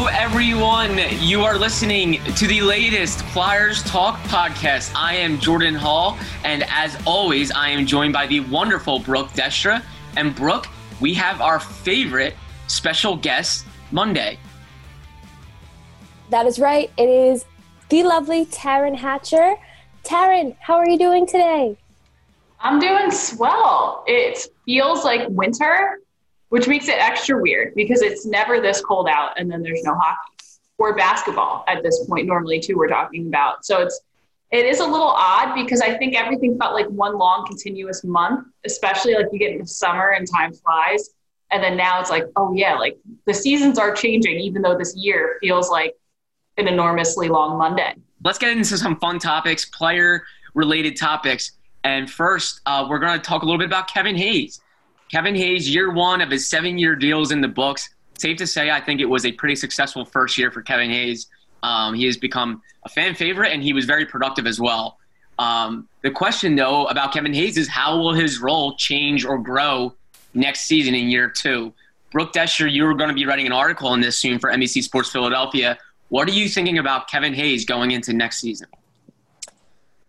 Hello, everyone. You are listening to the latest Flyers Talk podcast. I am Jordan Hall, and as always, I am joined by the wonderful Brooke Destra. And Brooke, we have our favorite special guest Monday. That is right. It is the lovely Taryn Hatcher. Taryn, how are you doing today? I'm doing swell. It feels like winter, which makes it extra weird because it's never this cold out and then there's no hockey or basketball at this point normally too we're talking about so it's it is a little odd because i think everything felt like one long continuous month especially like you get into summer and time flies and then now it's like oh yeah like the seasons are changing even though this year feels like an enormously long monday Let's get into some fun topics, player related topics. And first, uh, we're going to talk a little bit about Kevin Hayes. Kevin Hayes, year one of his seven year deals in the books. Safe to say, I think it was a pretty successful first year for Kevin Hayes. Um, he has become a fan favorite and he was very productive as well. Um, the question, though, about Kevin Hayes is how will his role change or grow next season in year two? Brooke Destra, you are going to be writing an article on this soon for NBC Sports Philadelphia. What are you thinking about Kevin Hayes going into next season?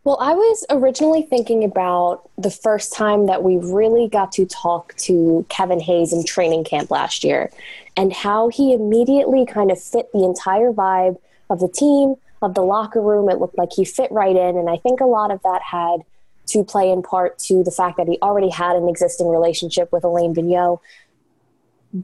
Well, I was originally thinking about the first time that we really got to talk to Kevin Hayes in training camp last year and how he immediately kind of fit the entire vibe of the team, of the locker room. It looked like he fit right in. And I think a lot of that had to play in part to the fact that he already had an existing relationship with Alain Vigneault.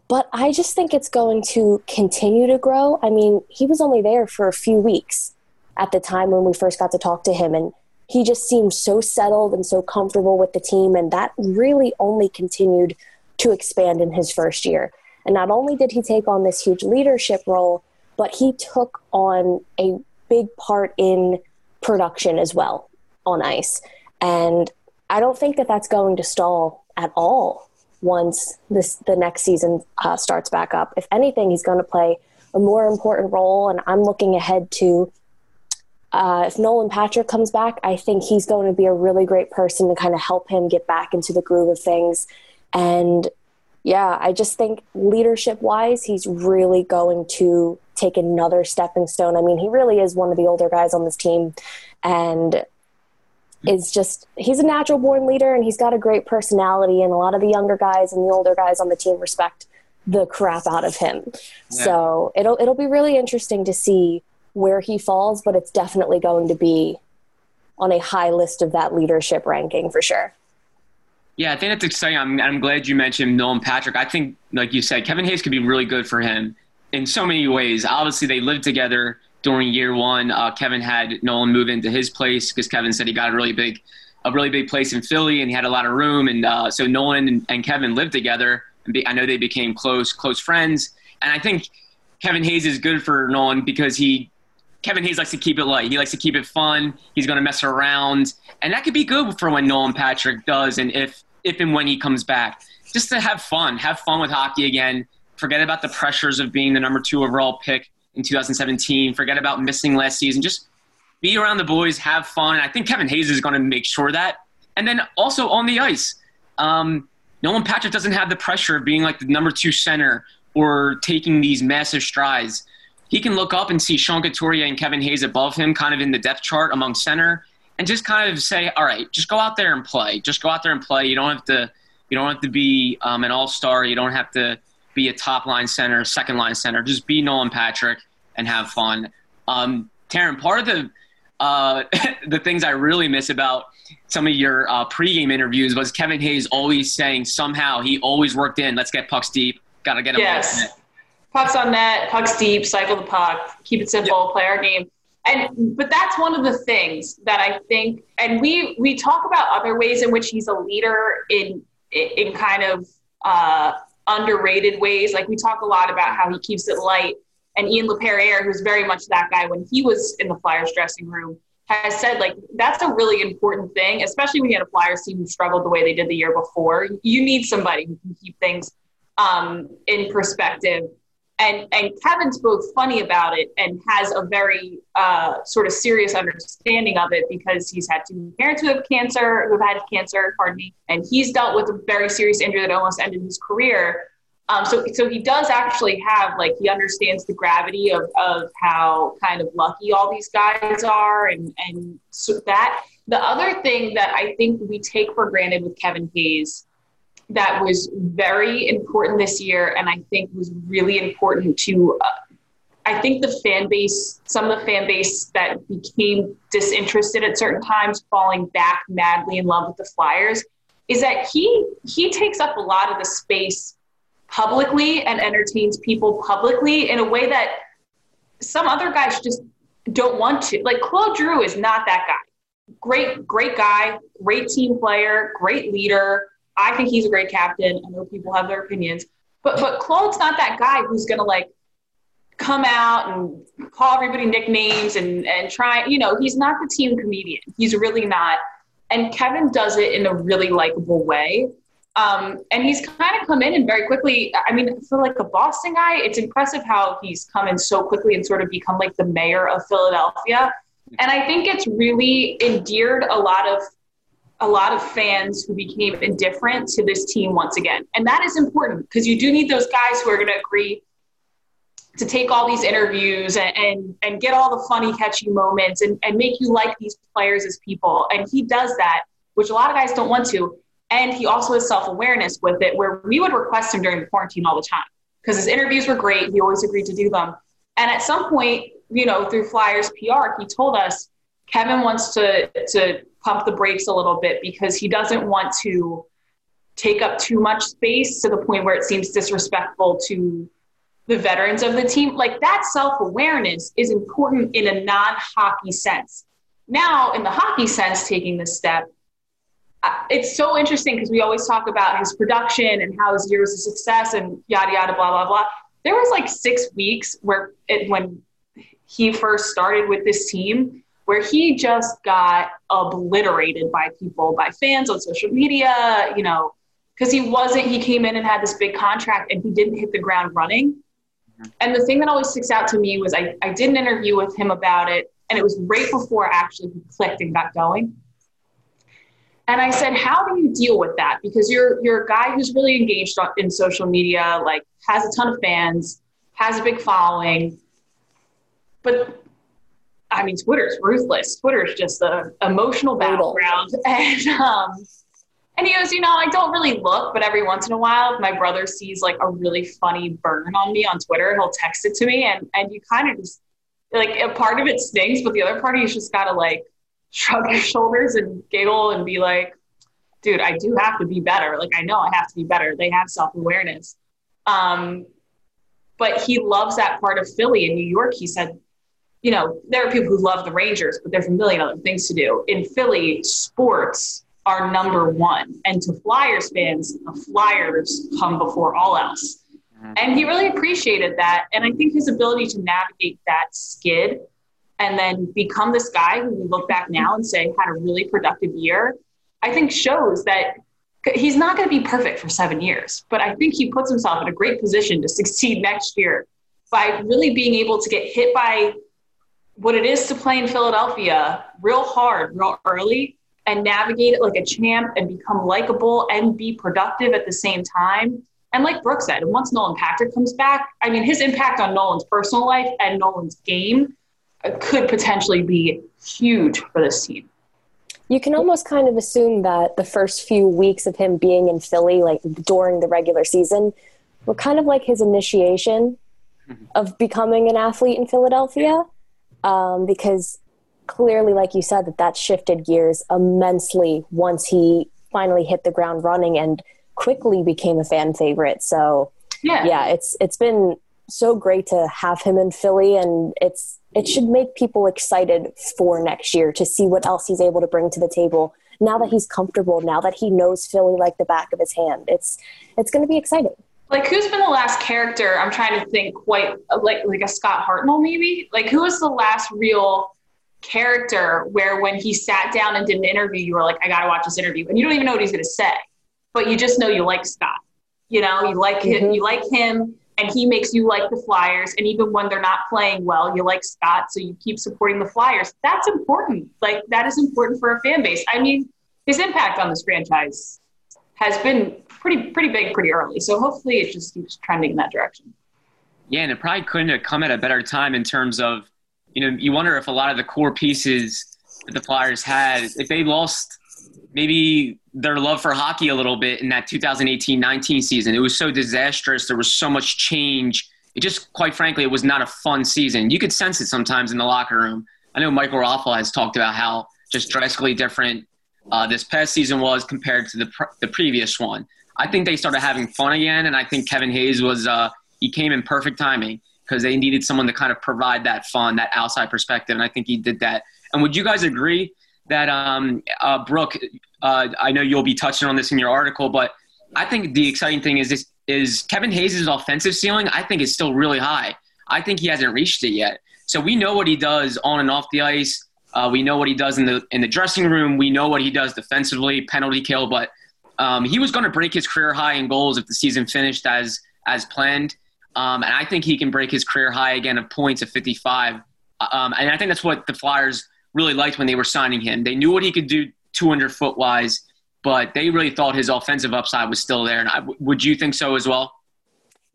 But I just think it's going to continue to grow. I mean, he was only there for a few weeks at the time when we first got to talk to him. And he just seemed so settled and so comfortable with the team. And that really only continued to expand in his first year. And not only did he take on this huge leadership role, but he took on a big part in production as well on ice. And I don't think that that's going to stall at all once this the next season uh, starts back up. If anything, he's going to play a more important role. And I'm looking ahead to uh, if Nolan Patrick comes back, I think he's going to be a really great person to kind of help him get back into the groove of things. And yeah, I just think leadership wise, he's really going to take another stepping stone. I mean, he really is one of the older guys on this team and is just, he's a natural born leader and he's got a great personality. And a lot of the younger guys and the older guys on the team respect the crap out of him. Yeah. So it'll, it'll be really interesting to see where he falls, but it's definitely going to be on a high list of that leadership ranking for sure. Yeah, I think that's exciting. I'm, I'm glad you mentioned Nolan Patrick. I think, like you said, Kevin Hayes could be really good for him in so many ways. Obviously, they lived together during year one. Uh, Kevin had Nolan move into his place because Kevin said he got a really big, a really big place in Philly, and he had a lot of room. And uh, so Nolan and, and, Kevin lived together. And be, I know they became close, close friends. And I think Kevin Hayes is good for Nolan because he Kevin Hayes likes to keep it light. He likes to keep it fun. He's going to mess around, and that could be good for when Nolan Patrick does, and if if and when he comes back, just to have fun, have fun with hockey again. Forget about the pressures of being the number two overall pick in 2017. Forget about missing last season. Just be around the boys, have fun. I think Kevin Hayes is going to make sure that. And then also on the ice, um, Nolan Patrick doesn't have the pressure of being like the number two center or taking these massive strides he can look up and see Sean Couturier and Kevin Hayes above him, kind of in the depth chart among center, and just kind of say, all right, just go out there and play. Just go out there and play. You don't have to, you don't have to be um, an all star. You don't have to be a top line center, second line center. Just be Nolan Patrick and have fun. Um, Taryn, part of the uh, the things I really miss about some of your uh, pregame interviews was Kevin Hayes always saying somehow he always worked in. Let's get pucks deep. Got to get them. Yes, pucks on net, pucks deep, cycle the puck, keep it simple, yep. play our game. And but that's one of the things that I think, and we we talk about other ways in which he's a leader in in kind of uh, underrated ways. Like we talk a lot about how he keeps it light and Ian Laperriere, who's very much that guy when he was in the Flyers dressing room, has said like that's a really important thing, especially when you had a Flyers team who struggled the way they did the year before. You need somebody who can keep things um, in perspective. And and Kevin's both funny about it and has a very uh, sort of serious understanding of it because he's had two parents who have cancer, who've had cancer, pardon me, and he's dealt with a very serious injury that almost ended his career. Um, so, so he does actually have like he understands the gravity of, of how kind of lucky all these guys are, and and so that the other thing that I think we take for granted with Kevin Hayes that was very important this year, and I think was really important to. Uh, I think the fan base, some of the fan base that became disinterested at certain times, falling back madly in love with the Flyers, is that he he takes up a lot of the space publicly and entertains people publicly in a way that some other guys just don't want to. Like Claude Giroux is not that guy. Great, great guy, great team player, great leader. I think he's a great captain. I know people have their opinions, but but Claude's not that guy who's gonna like come out and call everybody nicknames and and try. You know, he's not the team comedian. He's really not. And Kevin does it in a really likable way. Um, and he's kind of come in and very quickly. I mean, for like a Boston guy, it's impressive how he's come in so quickly and sort of become like the mayor of Philadelphia. And I think it's really endeared a lot of a lot of fans who became indifferent to this team once again. And that is important because you do need those guys who are going to agree to take all these interviews and, and, and get all the funny, catchy moments and, and make you like these players as people. And he does that, which a lot of guys don't want to. And he also has self awareness with it, where we would request him during the quarantine all the time because his interviews were great. He always agreed to do them. And at some point, you know, through Flyers PR, he told us Kevin wants to to pump the brakes a little bit because he doesn't want to take up too much space to the point where it seems disrespectful to the veterans of the team. Like that self awareness is important in a non hockey sense. Now, in the hockey sense, taking this step, uh, it's so interesting because we always talk about his production and how his years of success and yada yada blah blah blah. There was like six weeks where it, when he first started with this team where he just got obliterated by people, by fans on social media, you know, because he wasn't, he came in and had this big contract and he didn't hit the ground running. Mm-hmm. And the thing that always sticks out to me was I, I did an interview with him about it, and it was right before actually he clicked and got going. And I said, how do you deal with that? Because you're you're a guy who's really engaged in social media, like has a ton of fans, has a big following. But I mean, Twitter's ruthless. Twitter's just a emotional battleground. And um, and he goes, you know, I don't really look, but every once in a while, if my brother sees like a really funny burn on me on Twitter, he'll text it to me, and and you kind of just like a part of it stings, but the other part you just gotta like shrug your shoulders and giggle and be like, dude, I do have to be better. Like, I know I have to be better. They have self awareness. Um, but he loves that part of Philly. In New York, he said, you know, there are people who love the Rangers, but there's a million other things to do. In Philly, sports are number one. And to Flyers fans, the Flyers come before all else. Mm-hmm. And he really appreciated that. And I think his ability to navigate that skid and then become this guy who we look back now and say had a really productive year, I think shows that he's not going to be perfect for seven years. But I think he puts himself in a great position to succeed next year by really being able to get hit by what it is to play in Philadelphia real hard, real early, and navigate it like a champ and become likable and be productive at the same time. And like Brooke said, once Nolan Patrick comes back, I mean, his impact on Nolan's personal life and Nolan's game could potentially be huge for this team. You can almost kind of assume that the first few weeks of him being in Philly, like during the regular season, were kind of like his initiation mm-hmm. of becoming an athlete in Philadelphia um, because clearly, like you said, that that shifted gears immensely once he finally hit the ground running and quickly became a fan favorite. So yeah, yeah, it's it's been so great to have him in Philly, and it's it should make people excited for next year to see what else he's able to bring to the table. Now that he's comfortable, now that he knows Philly like the back of his hand, it's it's going to be exciting. Like who's been the last character? I'm trying to think. Quite like like a Scott Hartnell, maybe. Like who was the last real character where when he sat down and did an interview, you were like, I got to watch this interview, and you don't even know what he's going to say, but you just know you like Scott. You know, you like mm-hmm. him. You like him and he makes you like the Flyers. And even when they're not playing well, you like Scott, so you keep supporting the Flyers. That's important. Like that is important for a fan base. I mean, his impact on this franchise has been pretty pretty big pretty early. So hopefully it just keeps trending in that direction. Yeah, and it probably couldn't have come at a better time in terms of, you know, you wonder if a lot of the core pieces that the Flyers had, if they lost maybe their love for hockey a little bit in that 2018-19 season. It was so disastrous. There was so much change. It just, quite frankly, it was not a fun season. You could sense it sometimes in the locker room. I know Michael Raffl has talked about how just drastically different uh, this past season was compared to the pr- the previous one. I think they started having fun again, and I think Kevin Hayes was uh, he came in perfect timing because they needed someone to kind of provide that fun, that outside perspective, and I think he did that. And would you guys agree that um, uh, Brooke, uh, I know you'll be touching on this in your article, but I think the exciting thing is this is Kevin Hayes' offensive ceiling. I think is still really high. I think he hasn't reached it yet. So we know what he does on and off the ice. Uh, we know what he does in the in the dressing room. We know what he does defensively, penalty kill. But um, he was going to break his career high in goals if the season finished as as planned. Um, and I think he can break his career high again of points of 55. Um, and I think that's what the Flyers really liked when they were signing him. They knew what he could do 200 foot wise, but they really thought his offensive upside was still there. And I, would you think so as well?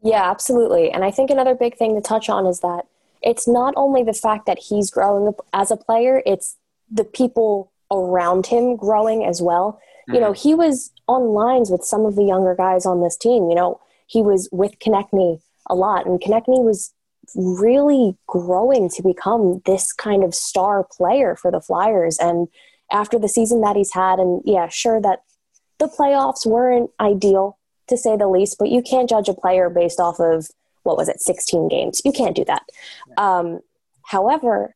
Yeah, absolutely. And I think another big thing to touch on is that it's not only the fact that he's growing as a player, it's the people around him growing as well. Mm-hmm. You know, he was on lines with some of the younger guys on this team. You know, he was with Konecny a lot, and Konecny was really growing to become this kind of star player for the Flyers. And after the season that he's had, and yeah, sure that the playoffs weren't ideal to say the least, but you can't judge a player based off of what was it, 16 games. You can't do that. Um, however,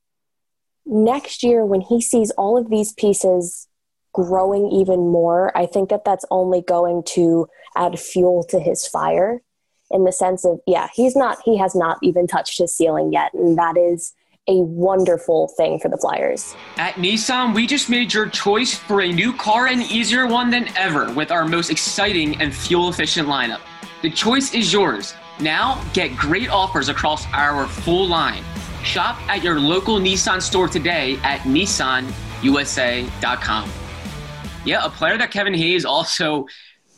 next year when he sees all of these pieces growing even more, I think that that's only going to add fuel to his fire in the sense of, yeah, he's not, he has not even touched his ceiling yet. And that is a wonderful thing for the Flyers. At Nissan, we just made your choice for a new car an easier one than ever with our most exciting and fuel efficient lineup. The choice is yours. Now, get great offers across our full line. Shop at your local Nissan store today at nissanusa.com. Yeah, a player that Kevin Hayes also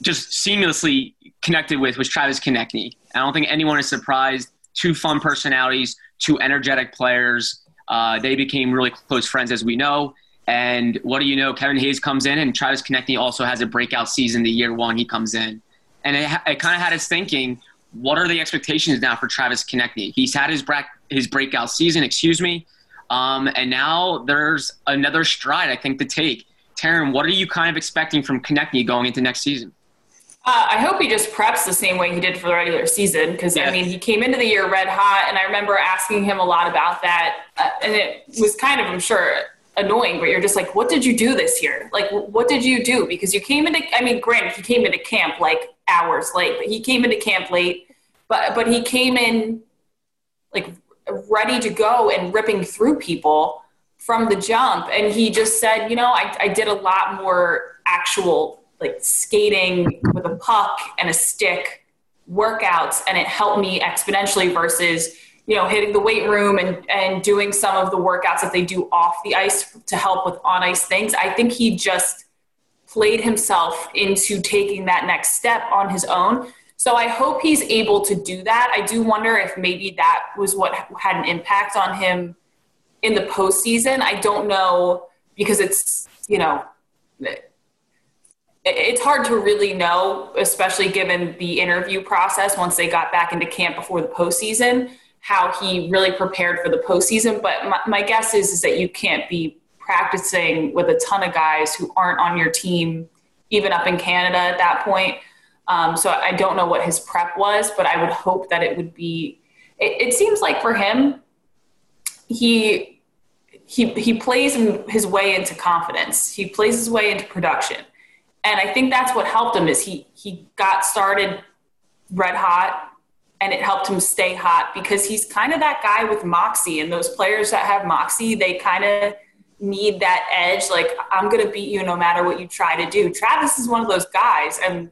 just seamlessly connected with was Travis Konecny. I don't think anyone is surprised. Two fun personalities, two energetic players. Uh, they became really close friends, as we know. And what do you know? Kevin Hayes comes in, and Travis Konecny also has a breakout season the year one he comes in. And it, it kind of had us thinking, what are the expectations now for Travis Konecny? He's had his, bra- his breakout season, excuse me. Um, and now there's another stride, I think, to take. Taryn, what are you kind of expecting from Konecny going into next season? Uh, I hope he just preps the same way he did for the regular season because yeah. I mean he came into the year red hot, and I remember asking him a lot about that, uh, and it was kind of I'm sure annoying. But you're just like, what did you do this year? Like, what did you do? Because you came into I mean, granted he came into camp like hours late, but he came into camp late, but but he came in like ready to go and ripping through people from the jump, and he just said, you know, I, I did a lot more actual like skating with a puck and a stick workouts and it helped me exponentially versus you know hitting the weight room and and doing some of the workouts that they do off the ice to help with on ice things. I think he just played himself into taking that next step on his own. So i hope he's able to do that. I do wonder if maybe that was what had an impact on him in the postseason i don't know because it's you know it's hard to really know, especially given the interview process once they got back into camp before the postseason. how he really prepared for the postseason. But my, my guess is, is that you can't be practicing with a ton of guys who aren't on your team, even up in Canada at that point. Um, so I don't know what his prep was, but I would hope that it would be. It, it seems like for him, he he he plays his way into confidence. He plays his way into production, and I think that's what helped him. Is he he got started red hot, and it helped him stay hot because he's kind of that guy with moxie. And those players that have moxie, they kind of need that edge. Like I'm going to beat you no matter what you try to do. Travis is one of those guys, and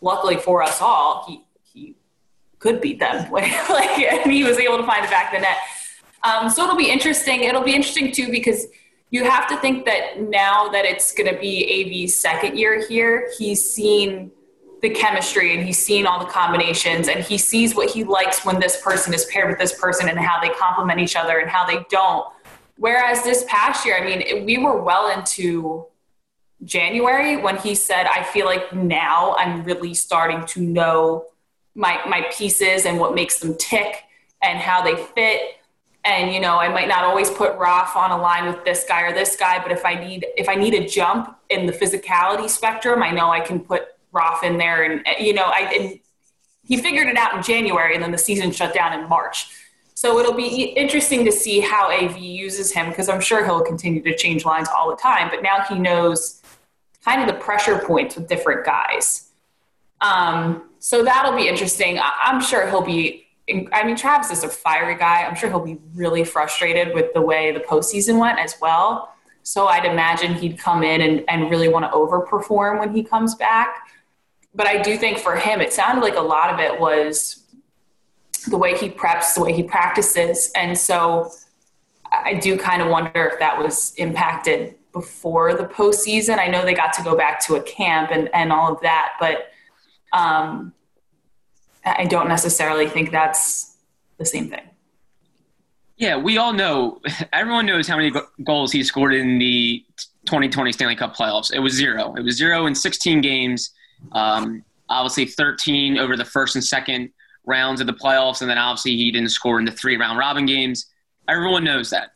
luckily for us all, he he could beat them. like and he was able to find the back of the net. Um, so it'll be interesting. It'll be interesting too because you have to think that now that it's going to be AV's second year here, he's seen the chemistry and he's seen all the combinations and he sees what he likes when this person is paired with this person and how they complement each other and how they don't. Whereas this past year, I mean, we were well into January when he said, I feel like now I'm really starting to know my, my pieces and what makes them tick and how they fit. And, you know, I might not always put Roth on a line with this guy or this guy, but if I need, if I need a jump in the physicality spectrum, I know I can put Roth in there. And, you know, I, and he figured it out in January and then the season shut down in March. So it'll be interesting to see how AV uses him because I'm sure he'll continue to change lines all the time. But now he knows kind of the pressure points with different guys. Um, so that'll be interesting. I- I'm sure he'll be. I mean, Travis is a fiery guy. I'm sure he'll be really frustrated with the way the postseason went as well. So I'd imagine he'd come in and, and really want to overperform when he comes back. But I do think for him, it sounded like a lot of it was the way he preps, the way he practices. And so I do kind of wonder if that was impacted before the postseason. I know they got to go back to a camp and, and all of that, but um, I don't necessarily think that's the same thing. Yeah, we all know, everyone knows how many goals he scored in the 2020 Stanley Cup playoffs. It was zero. It was zero in 16 games. Um, obviously, 13 over the first and second rounds of the playoffs, and then obviously he didn't score in the three round robin games. Everyone knows that.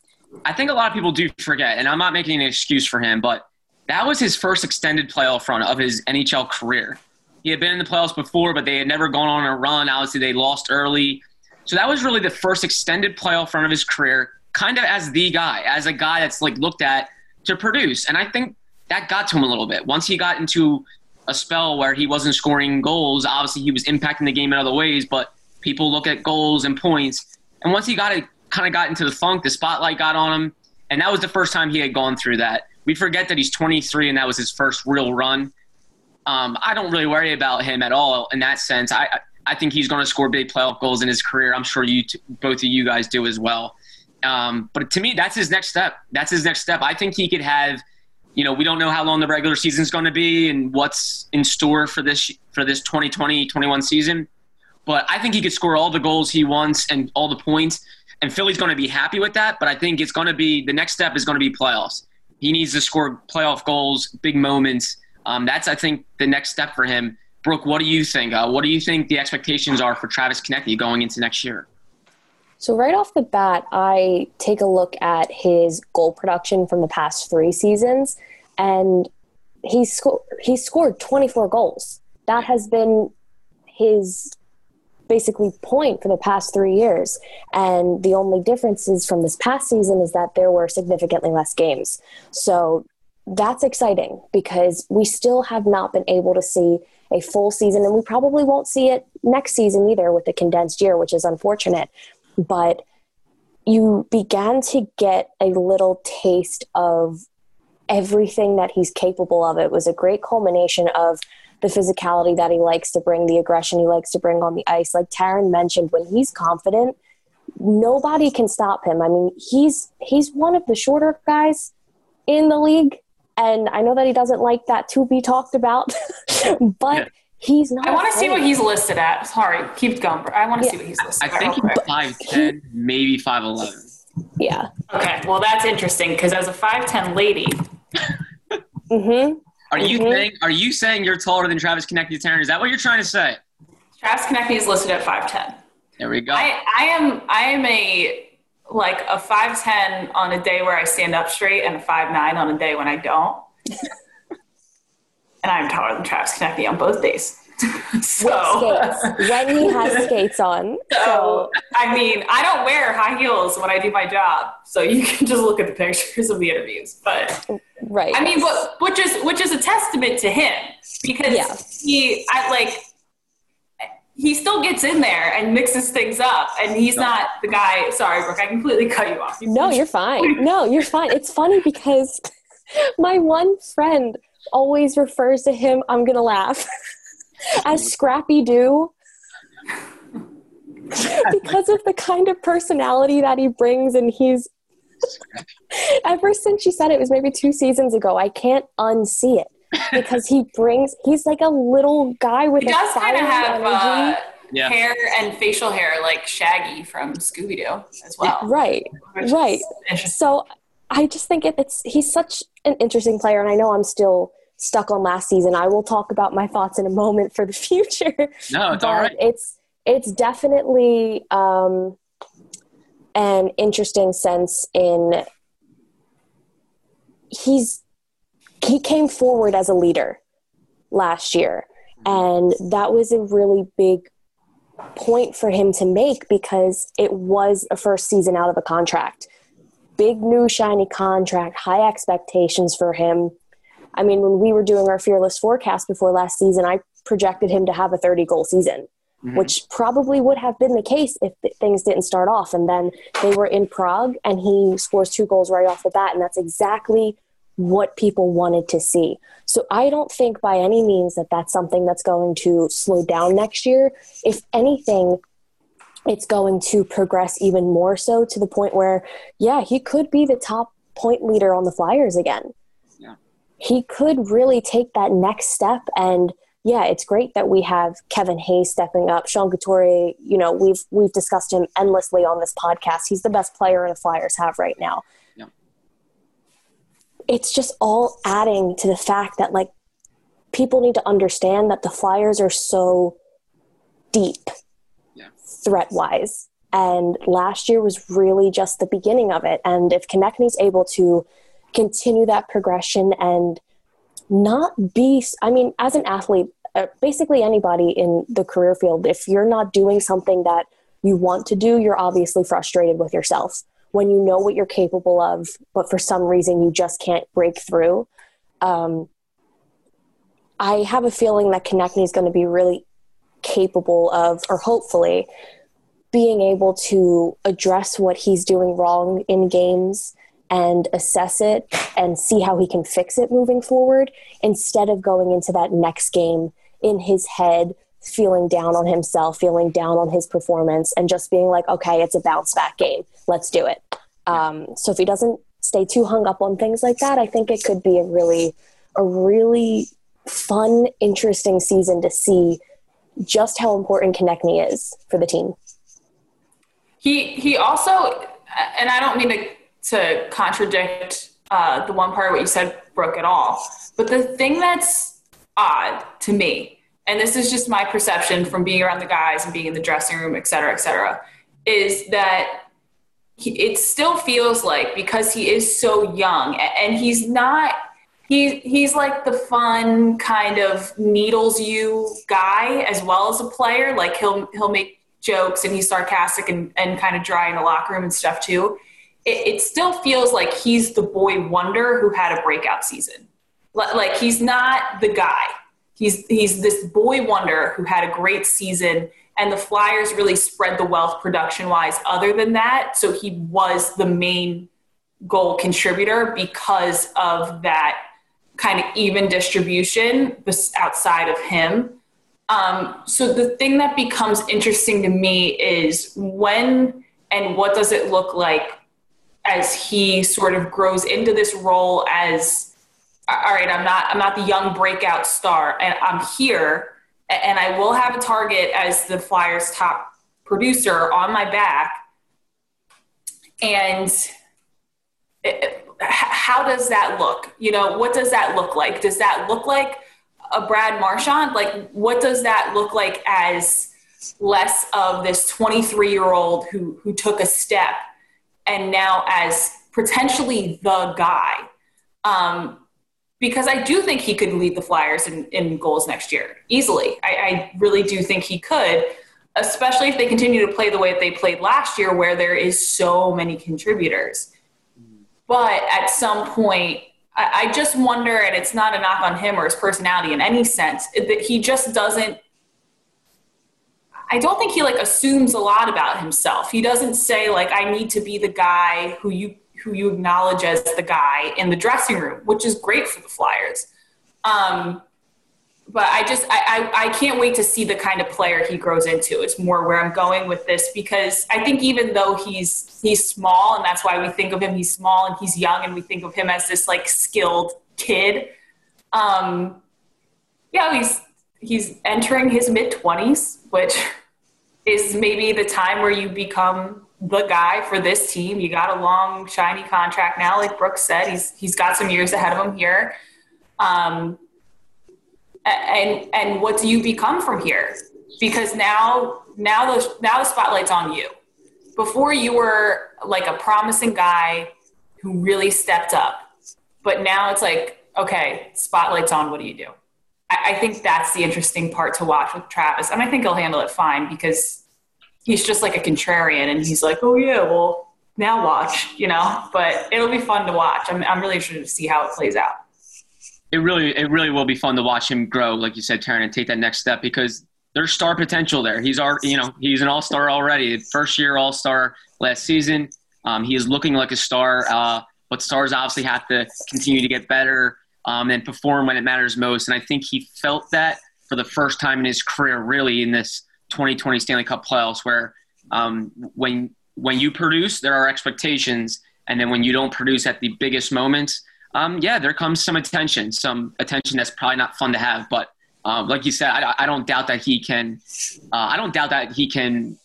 I think a lot of people do forget, and I'm not making an excuse for him, but that was his first extended playoff run of his NHL career. He had been in the playoffs before, but they had never gone on a run. Obviously, they lost early. So that was really the first extended playoff run of his career, kind of as the guy, as a guy that's like looked at to produce. And I think that got to him a little bit. Once he got into a spell where he wasn't scoring goals, obviously he was impacting the game in other ways, but people look at goals and points. And once he got it kind of got into the funk. The spotlight got on him, and that was the first time he had gone through that. We forget that he's 23 and that was his first real run. Um, I don't really worry about him at all in that sense. I I think he's going to score big playoff goals in his career. I'm sure you t- both of you guys do as well. Um, but to me, that's his next step. That's his next step. I think he could have. You know, we don't know how long the regular season is going to be and what's in store for this for this 2020-21 season. But I think he could score all the goals he wants and all the points and Philly's going to be happy with that. But I think it's going to be the next step is going to be playoffs. He needs to score playoff goals, big moments. Um, that's I think the next step for him. Brooke, what do you think? Uh, what do you think the expectations are for Travis Konecny going into next year? So right off the bat, I take a look at his goal production from the past three seasons, and he scored he scored 24 goals. That has been his basically point for the past three years. And the only differences from this past season is that there were significantly less games. So that's exciting because we still have not been able to see a full season, and we probably won't see it next season either with the condensed year, which is unfortunate. But you began to get a little taste of everything that he's capable of. It was a great culmination of the physicality that he likes to bring, the aggression he likes to bring on the ice. Like Taryn mentioned, when he's confident, nobody can stop him. I mean, he's he's one of the shorter guys in the league, and I know that he doesn't like that to be talked about, but. Yeah. He's not. I want to see what he's listed at. Sorry, keep going. I want to yeah. see what he's listed. I think he's five ten, maybe five eleven. Yeah. Okay. Well, that's interesting because as a five ten lady. mm-hmm. Are you mm-hmm. saying are you saying you're taller than Travis Konecny Taryn? Is that what you're trying to say? Travis Konecny is listed at five ten. There we go. I, I am I am a like a five ten on a day where I stand up straight and a five nine on a day when I don't. and I'm taller than Travis Konecny on both days. so, when he has skates on. so So I mean, I don't wear high heels when I do my job, so you can just look at the pictures of the interviews. But right. I mean, what, which is which is a testament to him because Yeah. he, I like, he still gets in there and mixes things up, and he's not the guy. Sorry, Brooke, I completely cut you off. No, you're fine. No, you're fine. It's funny because my one friend always refers to him, I'm going to laugh, as Scrappy Doo. because of the kind of personality that he brings, and he's ever since she said it, it was maybe two seasons ago. I can't unsee it because he brings. He's like a little guy with He a does kind of have uh, Yeah. hair and facial hair like Shaggy from Scooby Doo as well. right, right. So I just think it, it's he's such an interesting player, and I know I'm still stuck on last season. I will talk about my thoughts in a moment for the future. No, it's all right. It's it's definitely um, an interesting sense in he's he came forward as a leader last year, and that was a really big point for him to make because it was a first season out of a contract. Big new shiny contract, high expectations for him. I mean, when we were doing our fearless forecast before last season, I projected him to have a 30 goal season, Mhm. which probably would have been the case if things didn't start off. And then they were in Prague and he scores two goals right off the bat. And that's exactly what people wanted to see. So I don't think by any means that that's something that's going to slow down next year. If anything, it's going to progress even more so to the point where, yeah, he could be the top point leader on the Flyers again. Yeah. He could really take that next step. And yeah, it's great that we have Kevin Hayes stepping up. Sean Couturier, you know, we've we've discussed him endlessly on this podcast. He's the best player the Flyers have right now. It's just all adding to the fact that like people need to understand that the Flyers are so deep Yeah. threat wise. And last year was really just the beginning of it. And if Konecny's able to continue that progression and not be, I mean, as an athlete, uh, basically anybody in the career field, if you're not doing something that you want to do, you're obviously frustrated with yourself. When you know what you're capable of, but for some reason you just can't break through. Um, I have a feeling that Konecny is going to be really capable of, or hopefully, being able to address what he's doing wrong in games and assess it and see how he can fix it moving forward instead of going into that next game in his head feeling down on himself feeling down on his performance and just being like okay it's a bounce back game let's do it um, so if he doesn't stay too hung up on things like that i think it could be a really a really fun interesting season to see just how important Konecny is for the team He he also, and I don't mean to to contradict uh, the one part of what you said, Brooke, at all. But the thing that's odd to me, and this is just my perception from being around the guys and being in the dressing room, et cetera, et cetera, is that he, it still feels like because he is so young and he's not he he's like the fun kind of needles you guy as well as a player. Like he'll he'll make jokes and he's sarcastic and, and kind of dry in the locker room and stuff too. It, it still feels like he's the boy wonder who had a breakout season. Like he's not the guy he's he's this boy wonder who had a great season and the flyers really spread the wealth production wise other than that. So he was the main goal contributor because of that kind of even distribution outside of him. Um, so the thing that becomes interesting to me is when and what does it look like as he sort of grows into this role as all right i'm not i'm not the young breakout star and i'm here and i will have a target as the flyers top producer on my back. And it- it- how does that look? You know what does that look like? Does that look like a brad marchand? Like what does that look like as less of this 23 year old who who took a step and now as potentially the guy. Um, because I do think he could lead the Flyers in, in goals next year easily. I, I really do think he could, especially if they continue to play the way that they played last year, where there is so many contributors. But at some point, I, I just wonder, and it's not a knock on him or his personality in any sense, that he just doesn't I don't think he like assumes a lot about himself. He doesn't say like I need to be the guy who you who you acknowledge as the guy in the dressing room, which is great for the Flyers. Um, but I just I, I, I can't wait to see the kind of player he grows into. It's more where I'm going with this because I think even though he's he's small and that's why we think of him he's small and he's young and we think of him as this like skilled kid. Um, yeah, he's he's entering his mid twenties, which is maybe the time where you become the guy for this team. You got a long, shiny contract now, like Brooks said. He's he's got some years ahead of him here. Um, and and what do you become from here? Because now now the now the spotlight's on you. Before you were like a promising guy who really stepped up, but now it's like okay, spotlight's on. What do you do? I, I think that's the interesting part to watch with Travis, and I think he'll handle it fine because he's just like a contrarian, and he's like, oh yeah, well now watch, you know. But it'll be fun to watch. I'm I'm really interested to see how it plays out. It really it really will be fun to watch him grow, like you said, Taryn, and take that next step because there's star potential there. He's already, you know, he's an all star already. First year all star last season. Um, he is looking like a star. Uh, but stars obviously have to continue to get better um, and perform when it matters most. And I think he felt that for the first time in his career, really in this 2020 Stanley Cup playoffs, where um, when when you produce, there are expectations, and then when you don't produce at the biggest moments, um, yeah, there comes some attention, some attention that's probably not fun to have. But uh, like you said, I, I, don't doubt that he can. Uh, I don't doubt that he can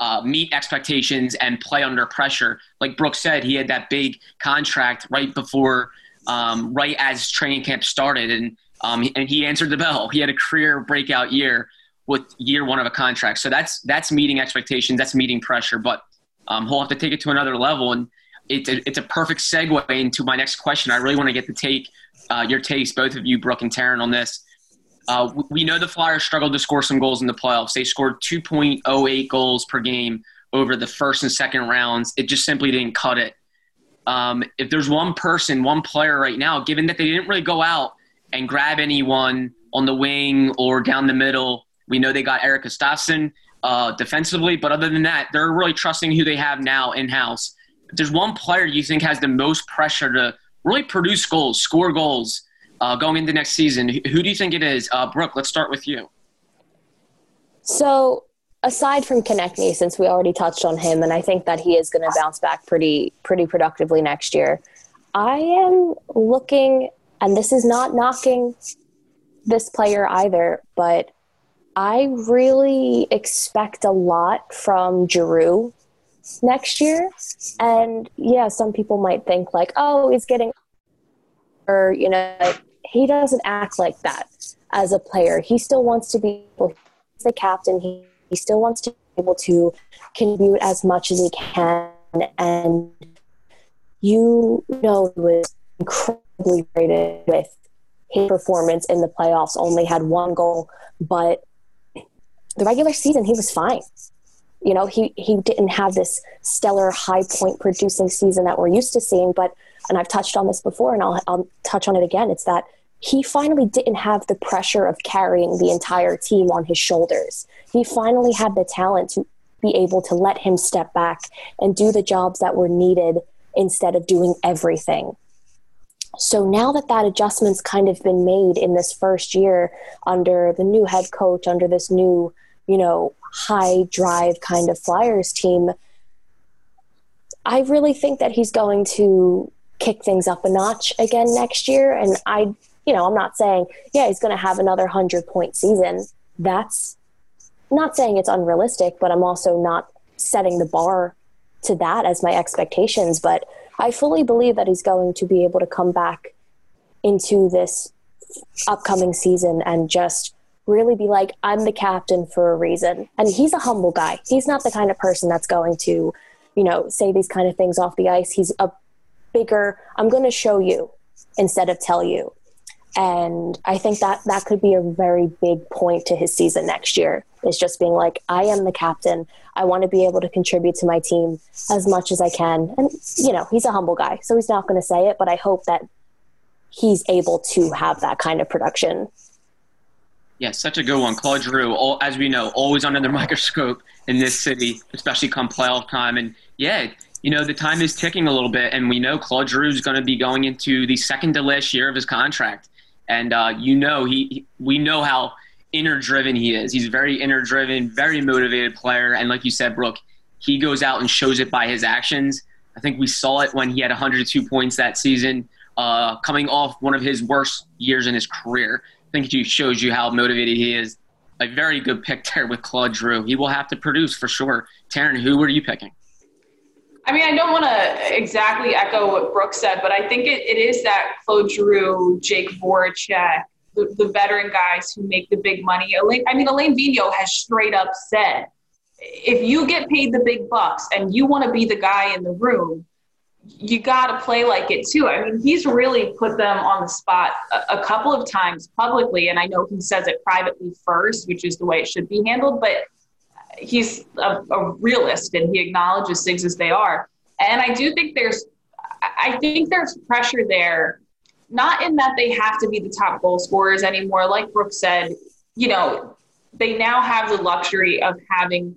uh, meet expectations and play under pressure. Like Brooks said, he had that big contract right before um, right as training camp started, and um, and he answered the bell. He had a career breakout year with year one of a contract. So that's that's meeting expectations. That's meeting pressure. But um, he'll have to take it to another level, and it's a, it's a perfect segue into my next question. I really want to get the take uh, your takes, both of you, Brooke and Taryn, on this. Uh, we know the Flyers struggled to score some goals in the playoffs. They scored 2.08 goals per game over the first and second rounds. It just simply didn't cut it. Um, if there's one person, one player right now, given that they didn't really go out and grab anyone on the wing or down the middle, we know they got Erik Gustafsson uh, defensively, but other than that, they're really trusting who they have now in house. There's one player you think has the most pressure to really produce goals, score goals uh, going into next season, who do you think it is? Uh, Brooke, let's start with you. So aside from Konecny, since we already touched on him, and I think that he is going to bounce back pretty pretty productively next year. I am looking, and this is not knocking this player either, but I really expect a lot from Giroux next year. And yeah, some people might think like, oh, he's getting, or you know, he doesn't act like that as a player. He still wants to be the captain. He he still wants to be able to contribute as much as he can. And you know, he was incredibly rated with his performance in the playoffs, only had one goal, but the regular season, he was fine. You know, he, he didn't have this stellar high point producing season that we're used to seeing, but, and I've touched on this before and I'll, I'll touch on it again. It's that he finally didn't have the pressure of carrying the entire team on his shoulders. He finally had the talent to be able to let him step back and do the jobs that were needed instead of doing everything. So now that that adjustment's kind of been made in this first year under the new head coach, under this new, you know, high drive kind of Flyers team, I really think that he's going to kick things up a notch again next year. And I you know, I'm not saying, yeah, he's going to have another 100 point season. That's not saying it's unrealistic, but I'm also not setting the bar to that as my expectations. But I fully believe that he's going to be able to come back into this upcoming season and just really be like, I'm the captain for a reason. And he's a humble guy. He's not the kind of person that's going to, you know, say these kind of things off the ice. He's a bigger, I'm going to show you instead of tell you. And I think that that could be a very big point to his season next year is just being like, I am the captain. I want to be able to contribute to my team as much as I can. And, you know, he's a humble guy, so he's not going to say it, but I hope that he's able to have that kind of production. Yeah, such a good one. Claude Giroux, all, as we know, always under the microscope in this city, especially come playoff time. And yeah, you know, the time is ticking a little bit, and we know Claude Giroux is going to be going into the second to last year of his contract. And uh, you know, he, we know how inner driven he is. He's a very inner driven, very motivated player. And like you said, Brooke, he goes out and shows it by his actions. I think we saw it when he had 102 points that season, uh, coming off one of his worst years in his career. I think it shows you how motivated he is. A very good pick there with Claude Giroux. He will have to produce for sure. Taryn, who were you picking? I mean, I don't want to exactly echo what Brooke said, but I think it, it is that Claude Giroux, Jake Voracek, the, the veteran guys who make the big money. Alain, I mean, Elaine Vigneault has straight up said, if you get paid the big bucks and you want to be the guy in the room, you got to play like it too. I mean, he's really put them on the spot a, a, couple of times publicly, and I know he says it privately first, which is the way it should be handled. But he's a, a realist, and he acknowledges things as they are. And I do think there's, I think there's pressure there, not in that they have to be the top goal scorers anymore. Like Brooke said, you know, they now have the luxury of having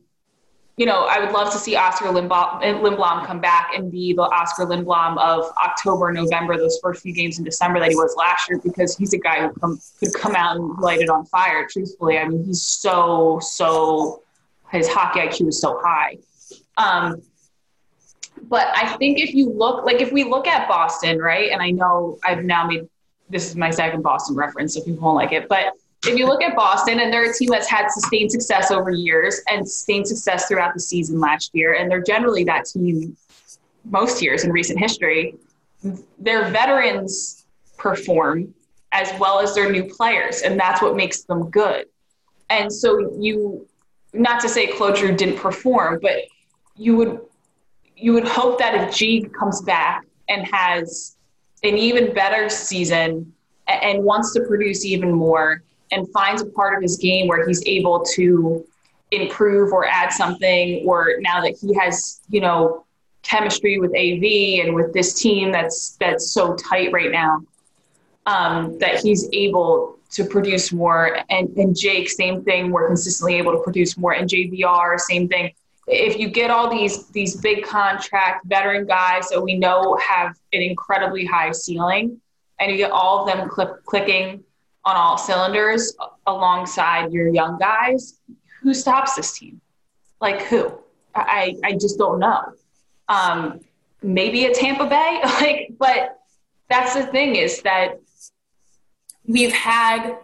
you know, I would love to see Oscar Lindblom, Lindblom come back and be the Oscar Lindblom of October, November, those first few games in December that he was last year, because he's a guy who come, could come out and light it on fire. Truthfully, I mean, he's so so his hockey IQ is so high. Um, but I think if you look, like if we look at Boston, right, and I know I've now made this is my second Boston reference, so people won't like it, but if you look at Boston, and they're a team that's had sustained success over years and sustained success throughout the season last year, and they're generally that team most years in recent history. Their veterans perform as well as their new players, and that's what makes them good. And so you, not to say Claude Giroux didn't perform, but you would you would hope that if G comes back and has an even better season and wants to produce even more, and finds a part of his game where he's able to improve or add something or now that he has you know chemistry with AV and with this team that's that's so tight right now um, that he's able to produce more. And and Jake same thing we're consistently able to produce more. And JVR same thing. If you get all these these big contract veteran guys that we know have an incredibly high ceiling and you get all of them clicking on all cylinders alongside your young guys, who stops this team? Like who? I, I just don't know. Um, maybe a Tampa Bay, like, but that's the thing is that we've had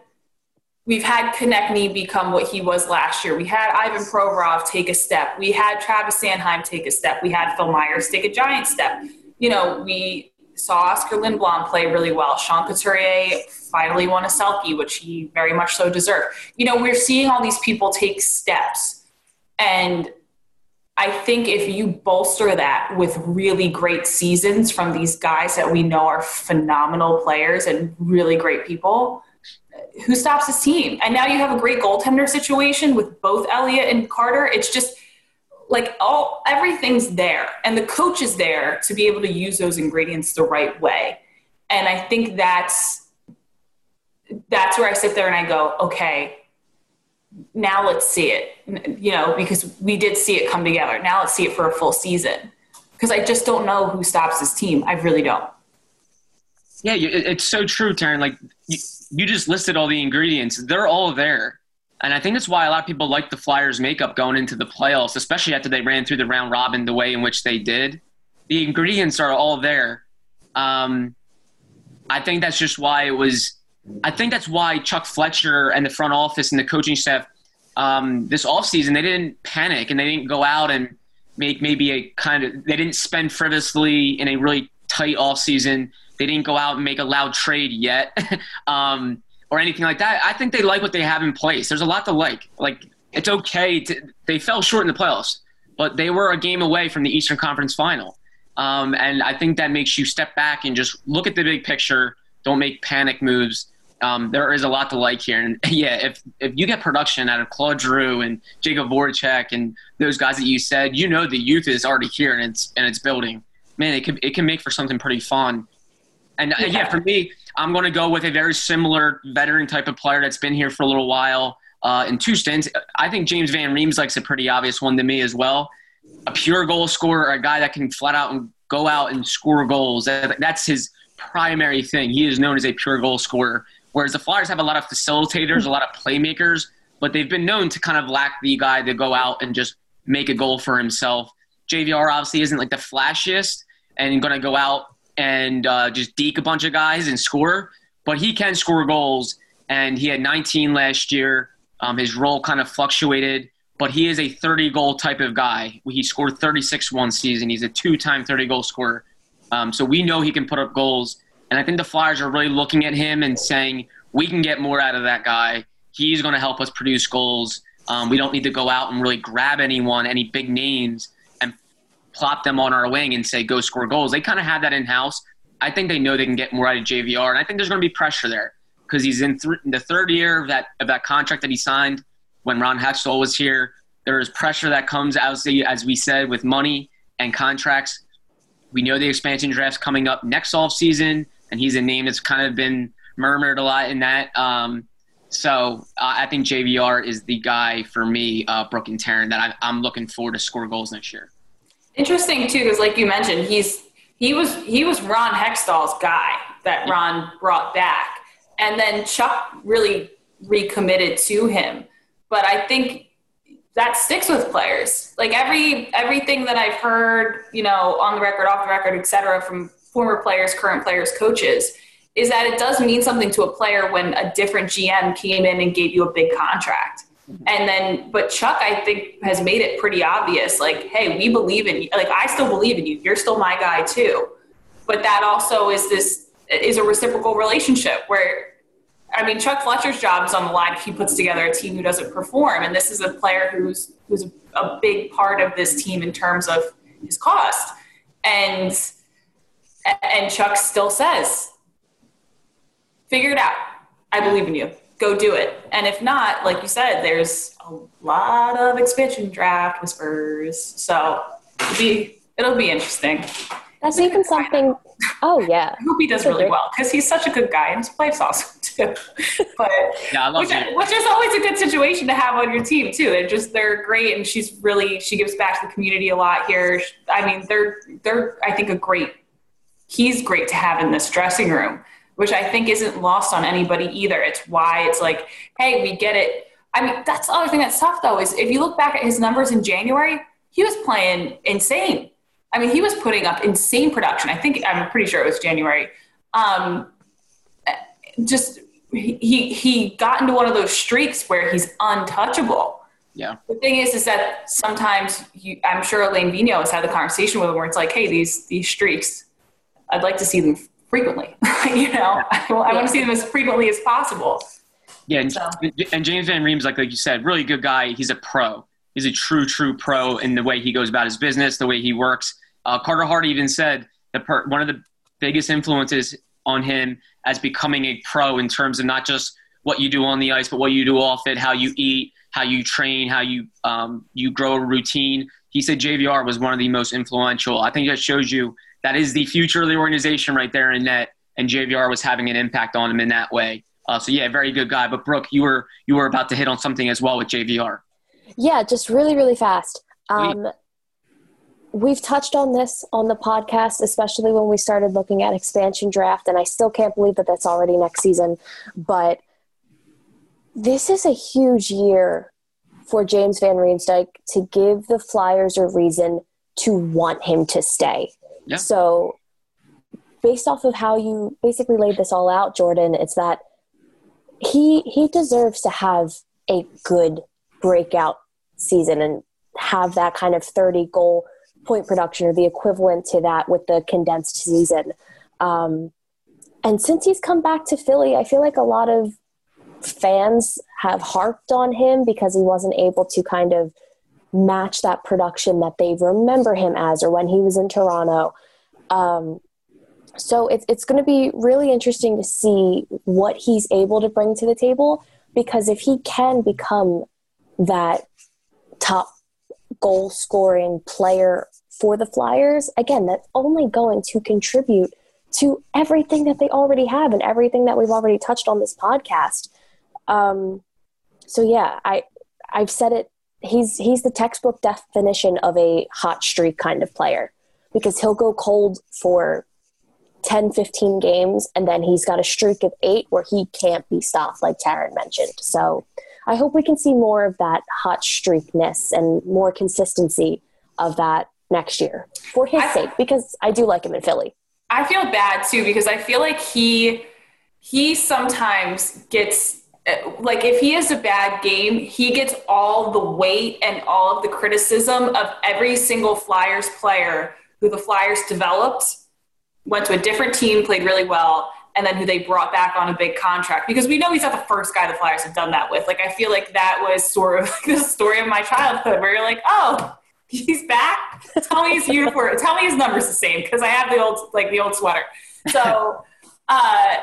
we've had Konecny become what he was last year. We had Ivan Provorov take a step. We had Travis Sanheim take a step. We had Phil Myers take a giant step. You know, we saw Oscar Lindblom play really well. Sean Couturier finally won a Selke, which he very much so deserved. You know, we're seeing all these people take steps. And I think if you bolster that with really great seasons from these guys that we know are phenomenal players and really great people, who stops this team? And now you have a great goaltender situation with both Elliott and Carter. It's just like all everything's there and the coach is there to be able to use those ingredients the right way. And I think that's that's where I sit there and I go, okay, now let's see it. You know, because we did see it come together. Now let's see it for a full season. Because I just don't know who stops this team. I really don't. Yeah, it's so true, Taryn. Like you, you just listed all the ingredients; they're all there, and I think that's why a lot of people like the Flyers' makeup going into the playoffs, especially after they ran through the round robin the way in which they did. The ingredients are all there. Um, I think that's just why it was I think that's why Chuck Fletcher and the front office and the coaching staff um, this offseason, they didn't panic and they didn't go out and make maybe a kind of, they didn't spend frivolously in a really tight offseason. They didn't go out and make a loud trade yet. um, or anything like that. I think they like what they have in place. There's a lot to like. Like it's okay. To, they fell short in the playoffs, but they were a game away from the Eastern Conference Final. Um, and I think that makes you step back and just look at the big picture. Don't make panic moves. Um, there is a lot to like here. And yeah, if if you get production out of Claude Giroux and Jacob Voracek and those guys that you said, you know the youth is already here and it's and it's building. Man, it can it can make for something pretty fun. And yeah, yeah for me, I'm going to go with a very similar veteran type of player that's been here for a little while. Uh, in two stints, I think James Van Riemsdyk's a pretty obvious one to me as well. A pure goal scorer, a guy that can flat out and go out and score goals. That's his primary thing. He is known as a pure goal scorer. Whereas the Flyers have a lot of facilitators, a lot of playmakers, but they've been known to kind of lack the guy to go out and just make a goal for himself. JVR obviously isn't like the flashiest and going to go out and uh, just deke a bunch of guys and score, but he can score goals. And he had 19 last year. Um, his role kind of fluctuated, but he is a 30 goal type of guy. He scored 36 one season. He's a two time 30 goal scorer. Um, so we know he can put up goals. And I think the Flyers are really looking at him and saying, we can get more out of that guy. He's going to help us produce goals. Um, we don't need to go out and really grab anyone, any big names, plop them on our wing and say, go score goals. They kind of have that in house. I think they know they can get more out of JVR, and I think there's going to be pressure there because he's in, th- in, the third year of that of that contract that he signed when Ron Hextall was here. There is pressure that comes, as, as we said, with money and contracts. We know the expansion draft's coming up next off season and he's a name that's kind of been murmured a lot in that. Um, so uh, I think JVR is the guy for me, uh, Brooke and Taryn, that I, am looking forward to score goals next year. Interesting too, because like you mentioned, he's he was he was Ron Hextall's guy that Ron brought back, and then Chuck really recommitted to him. But I think that sticks with players. Like every everything that I've heard, you know, on the record, off the record, et cetera, from former players, current players, coaches, is that it does mean something to a player when a different GM came in and gave you a big contract. Mm-hmm. And then, but Chuck, I think, has made it pretty obvious like, hey, we believe in you. Like, I still believe in you. You're still my guy, too. But that also is this, is a reciprocal relationship where, I mean, Chuck Fletcher's job is on the line if he puts together a team who doesn't perform. And this is a player who's, who's a big part of this team in terms of his cost. And, and Chuck still says, figure it out. I believe in you. Go do it. And if not, like you said, there's a lot of expansion draft whispers. So it'll be, it'll be interesting. That's even something. Oh yeah. I hope he does really well because he's such a good guy and his wife's awesome too. But yeah, which, which, is always a good situation to have on your team too. They're just they're great and she's really she gives back to the community a lot here. I mean they're they're I think a great he's great to have in this dressing room, which I think isn't lost on anybody either. It's why it's like, hey, we get it. I mean, that's the other thing that's tough though, is if you look back at his numbers in January, he was playing insane. I mean, he was putting up insane production. I think I'm pretty sure it was January. Um, just he he got into one of those streaks where he's untouchable. Yeah. The thing is, is that sometimes you, I'm sure Alain Vigneault has had the conversation with him where it's like, hey, these these streaks I'd like to see them frequently. you know, I, I want to see them as frequently as possible. Yeah, and, so. and James Van Riem's like like you said, really good guy. He's a pro. He's a true, true pro in the way he goes about his business, the way he works. Uh, Carter Hart even said that per, one of the biggest influences on him as becoming a pro in terms of not just what you do on the ice, but what you do off it, how you eat, how you train, how you um, you grow a routine. He said JVR was one of the most influential. I think that shows you that is the future of the organization right there in net. And JVR was having an impact on him in that way. Uh, so yeah, very good guy. But Brooke, you were you were about to hit on something as well with JVR. Yeah, just really really fast. Um, we've touched on this on the podcast, especially when we started looking at expansion draft, and I still can't believe that that's already next season. But this is a huge year for James Van Riemsdyk to give the Flyers a reason to want him to stay. Yeah. So, based off of how you basically laid this all out, Jordan, it's that he he deserves to have a good breakout season and have that kind of 30 goal point production or the equivalent to that with the condensed season. Um, and since he's come back to Philly, I feel like a lot of fans have harped on him because he wasn't able to kind of match that production that they remember him as or when he was in Toronto. Um, so it's it's going to be really interesting to see what he's able to bring to the table because if he can become that top goal scoring player for the Flyers, again, that's only going to contribute to everything that they already have and everything that we've already touched on this podcast. Um, so yeah, I I've said it. He's he's the textbook definition of a hot streak kind of player because he'll go cold for 10, 15 games, and then he's got a streak of eight where he can't be stopped, like Taryn mentioned. So I hope we can see more of that hot streakness and more consistency of that next year for his I, sake, because I do like him in Philly. I feel bad too because I feel like he he sometimes gets like if he has a bad game, he gets all the weight and all of the criticism of every single Flyers player who the Flyers developed, went to a different team, played really well, and then who they brought back on a big contract. Because we know he's not the first guy the Flyers have done that with. Like I feel like that was sort of like the story of my childhood where you're like, oh, he's back. Tell me his uniform. Tell me his number's the same because I have the old like the old sweater. So, uh,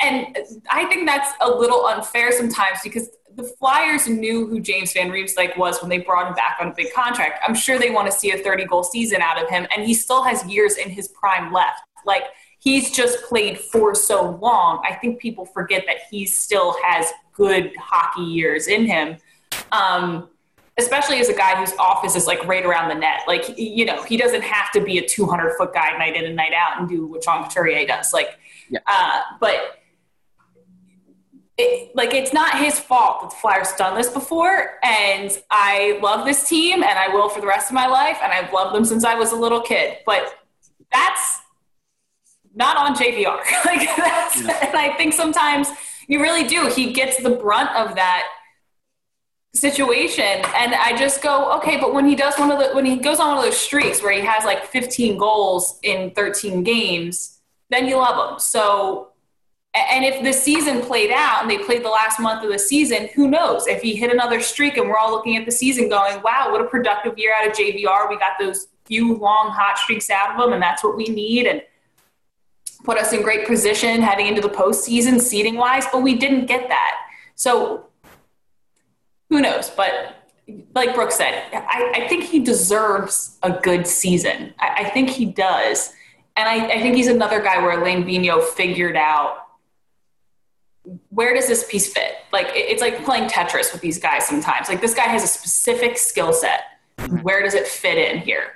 and I think that's a little unfair sometimes because the Flyers knew who James Van Riemsdyk was when they brought him back on a big contract. I'm sure they want to see a 30 goal season out of him, and he still has years in his prime left. Like he's just played for so long. I think people forget that he still has good hockey years in him. Um, especially as a guy whose office is like right around the net. Like, you know, he doesn't have to be a 200 foot guy night in and night out and do what Sean Couturier does. Like, yeah. uh, but it, like it's not his fault that the Flyers done this before, and I love this team, and I will for the rest of my life, and I've loved them since I was a little kid. But that's not on JVR. like that's, yeah. and I think sometimes you really do. He gets the brunt of that situation and i just go okay but when he does one of the when he goes on one of those streaks where he has like 15 goals in 13 games then you love them. so and if the season played out and they played the last month of the season who knows if he hit another streak and we're all looking at the season going wow what a productive year out of jvr we got those few long hot streaks out of him and that's what we need and put us in great position heading into the postseason seating wise but we didn't get that so who knows? But like Brooke said, I, I think he deserves a good season. I, I think he does. And I, I, think he's another guy where Alain Vigneault figured out where does this piece fit? Like it's like playing Tetris with these guys sometimes. Like this guy has a specific skill set. Mm-hmm. Where does it fit in here?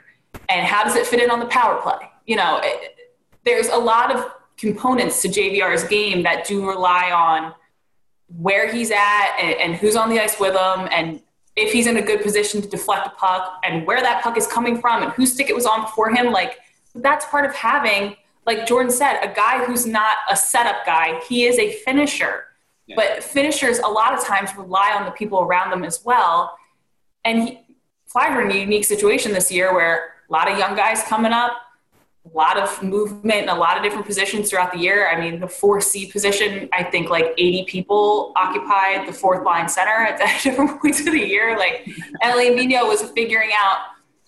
And how does it fit in on the power play? You know, it, there's a lot of components to JVR's game that do rely on where he's at and, and who's on the ice with him and if he's in a good position to deflect a puck and where that puck is coming from and whose stick it was on before him like that's part of having like jordan said a guy who's not a setup guy he is a finisher yeah. but finishers a lot of times rely on the people around them as well and he, Flyer in a unique situation this year where a lot of young guys coming up a lot of movement in a lot of different positions throughout the year. I mean, the 4C position, I think like 80 people occupied the fourth line center at different points of the year. Like Alain Vigneault was figuring out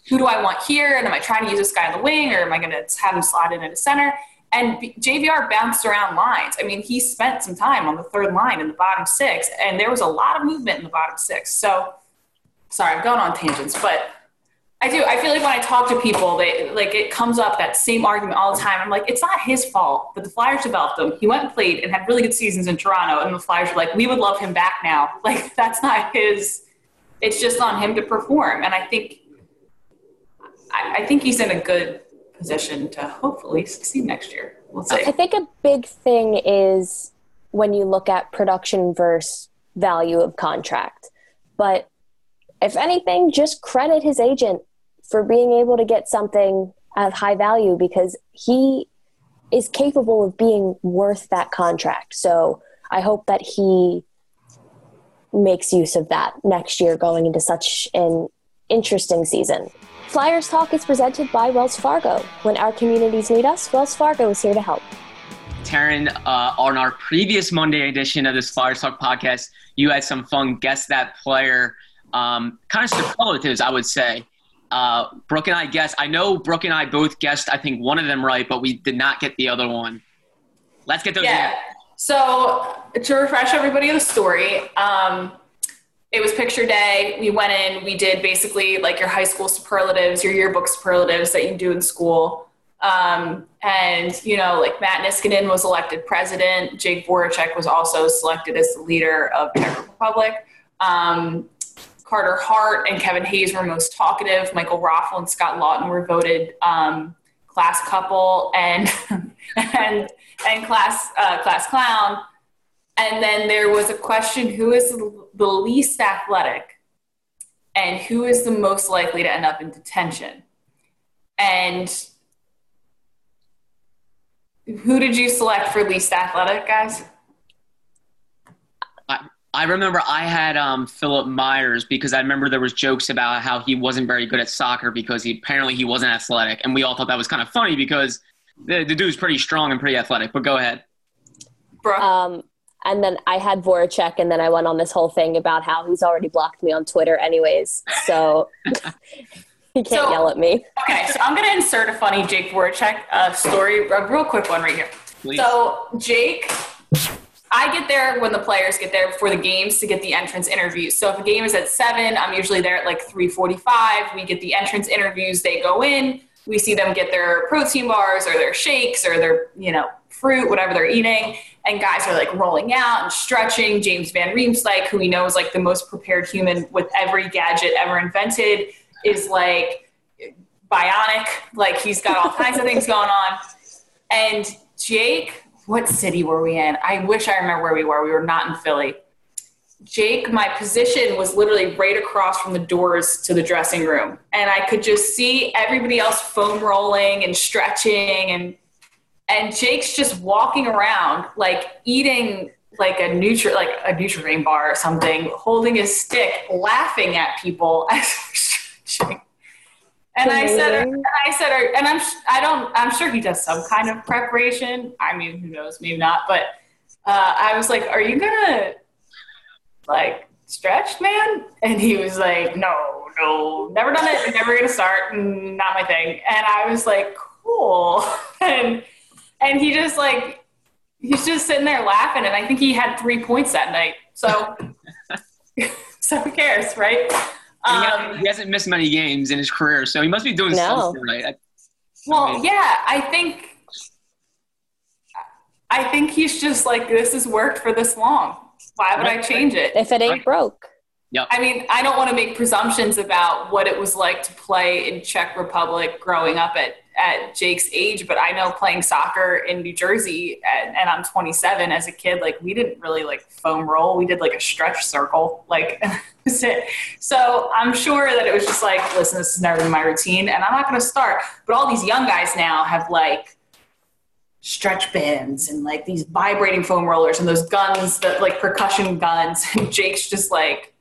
who do I want here? And am I trying to use this guy on the wing or am I going to have him slot in at a center? And JVR bounced around lines. I mean, he spent some time on the third line in the bottom six, and there was a lot of movement in the bottom six. So, sorry, I'm going on tangents, but I do. I feel like when I talk to people, they like it comes up that same argument all the time. I'm like, it's not his fault that the Flyers developed him. He went and played and had really good seasons in Toronto, and the Flyers were like, we would love him back now. Like that's not his. It's just on him to perform, and I think, I, I think he's in a good position to hopefully succeed next year. We'll see. I think a big thing is when you look at production versus value of contract, but if anything, just credit his agent for being able to get something of high value because he is capable of being worth that contract. So I hope that he makes use of that next year going into such an interesting season. Flyers Talk is presented by Wells Fargo. When our communities need us, Wells Fargo is here to help. Taryn, uh, on our previous Monday edition of this Flyers Talk podcast, you had some fun guess that player, um, kind of superlatives, I would say. Uh, Brooke and I guessed. I know Brooke and I both guessed. I think one of them right, but we did not get the other one. Let's get those. Yeah. So to refresh everybody of the story, um, it was picture day. We went in. We did basically like your high school superlatives, your yearbook superlatives that you do in school. Um, and, you know, like Matt Niskanen was elected president. Jake Voracek was also selected as the leader of Czech Republic. Um, Carter Hart and Kevin Hayes were most talkative. Michael Raffl and Scott Laughton were voted um, class couple and and and class uh, class clown. And then there was a question: Who is the least athletic, and who is the most likely to end up in detention? And who did you select for least athletic, guys? I, I remember I had um, Philip Myers because I remember there was jokes about how he wasn't very good at soccer because he apparently he wasn't athletic, and we all thought that was kind of funny because the, the dude's pretty strong and pretty athletic. But go ahead. Brooke. Um, and then I had Voracek, and then I went on this whole thing about how he's already blocked me on Twitter, anyways. So he can't So- yell at me. Okay, so I'm going to insert a funny Jake Voracek uh, story, a real quick one right here. Please. So Jake, I get there when the players get there before the games to get the entrance interviews. So if a game is at seven, I'm usually there at like three forty-five. We get the entrance interviews. They go in. We see them get their protein bars or their shakes or their you know fruit, whatever they're eating. And guys are like rolling out and stretching. James Van Riemsdyk, who we know is like the most prepared human with every gadget ever invented, is like bionic. Like he's got all kinds of things going on. And Jake, what city were we in? I wish I remember where we were. We were not in Philly. Jake, my position was literally right across from the doors to the dressing room. And I could just see everybody else foam rolling and stretching and and Jake's just walking around like eating like a nutri like a Nutrigrain bar or something, holding his stick, laughing at people as stretching. And I said, and I said, and I'm I don't, I'm sure he does some kind of preparation. I mean, who knows, maybe not. But uh, I was like, are you gonna like stretch, man? And he was like, no, no, never done it, never gonna start, not my thing. And I was like, cool. And and he just like he's just sitting there laughing. And I think he had three points that night. So so who cares, right? And he, Um, hasn't, he hasn't missed many games in his career, so he must be doing No. something right. I- Well, yeah, I think I think he's just like this has worked for this long. Why would I change it? If it ain't broke. I mean, I don't want to make presumptions about what it was like to play in Czech Republic growing up at, at Jake's age, but I know playing soccer in New Jersey and, and I'm 27 as a kid, like we didn't really like foam roll. We did like a stretch circle, like. So I'm sure that it was just like, listen, this is never been my routine and I'm not going to start. But all these young guys now have like stretch bands and like these vibrating foam rollers and those guns that like percussion guns. And Jake's just like,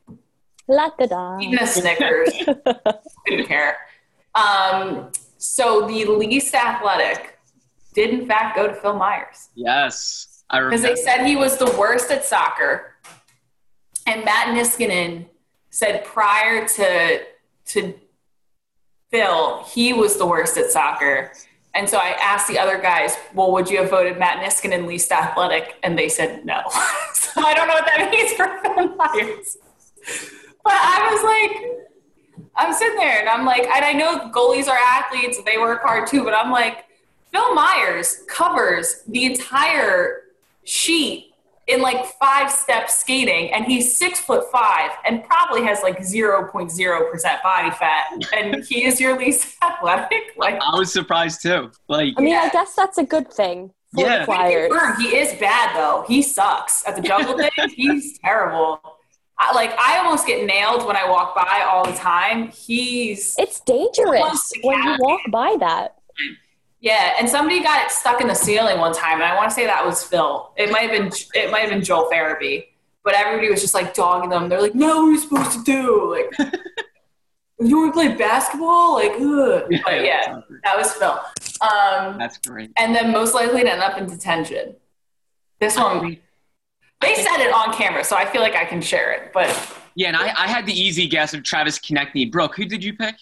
La da da. eating a Snickers. Didn't care. Um, so the least athletic did in fact go to Phil Myers yes, I because they said he was the worst at soccer, and Matt Niskanen said prior to to Phil he was the worst at soccer. And so I asked the other guys, well, would you have voted Matt Niskanen least athletic? And they said no. so I don't know what that means for Phil Myers. But I was like, I'm sitting there and I'm like, and I know goalies are athletes, they work hard too, but I'm like, Phil Myers covers the entire sheet in like five step skating, and he's six foot five and probably has like 0.0% body fat, and he is your least athletic. Like, I was surprised too. Like, I mean, Yeah. I guess that's a good thing Yeah. he is bad though. He sucks at the juggle thing. He's terrible. I, like I almost get nailed when I walk by all the time. He's It's dangerous when you walk by that. Yeah, and somebody got stuck in the ceiling one time, and I want to say that was Phil. It might have been it might have been Joel Farabee, but everybody was just like dogging them. They're like, "No, what are you supposed to do?" Like, you want to play basketball? Like, ugh. But yeah, that was Phil. Um, That's great. and then most likely to end up in detention. This one, they said it on camera, so I feel like I can share it. But Yeah, and I, I had the easy guess of Travis Konecny. Brooke, who did you pick?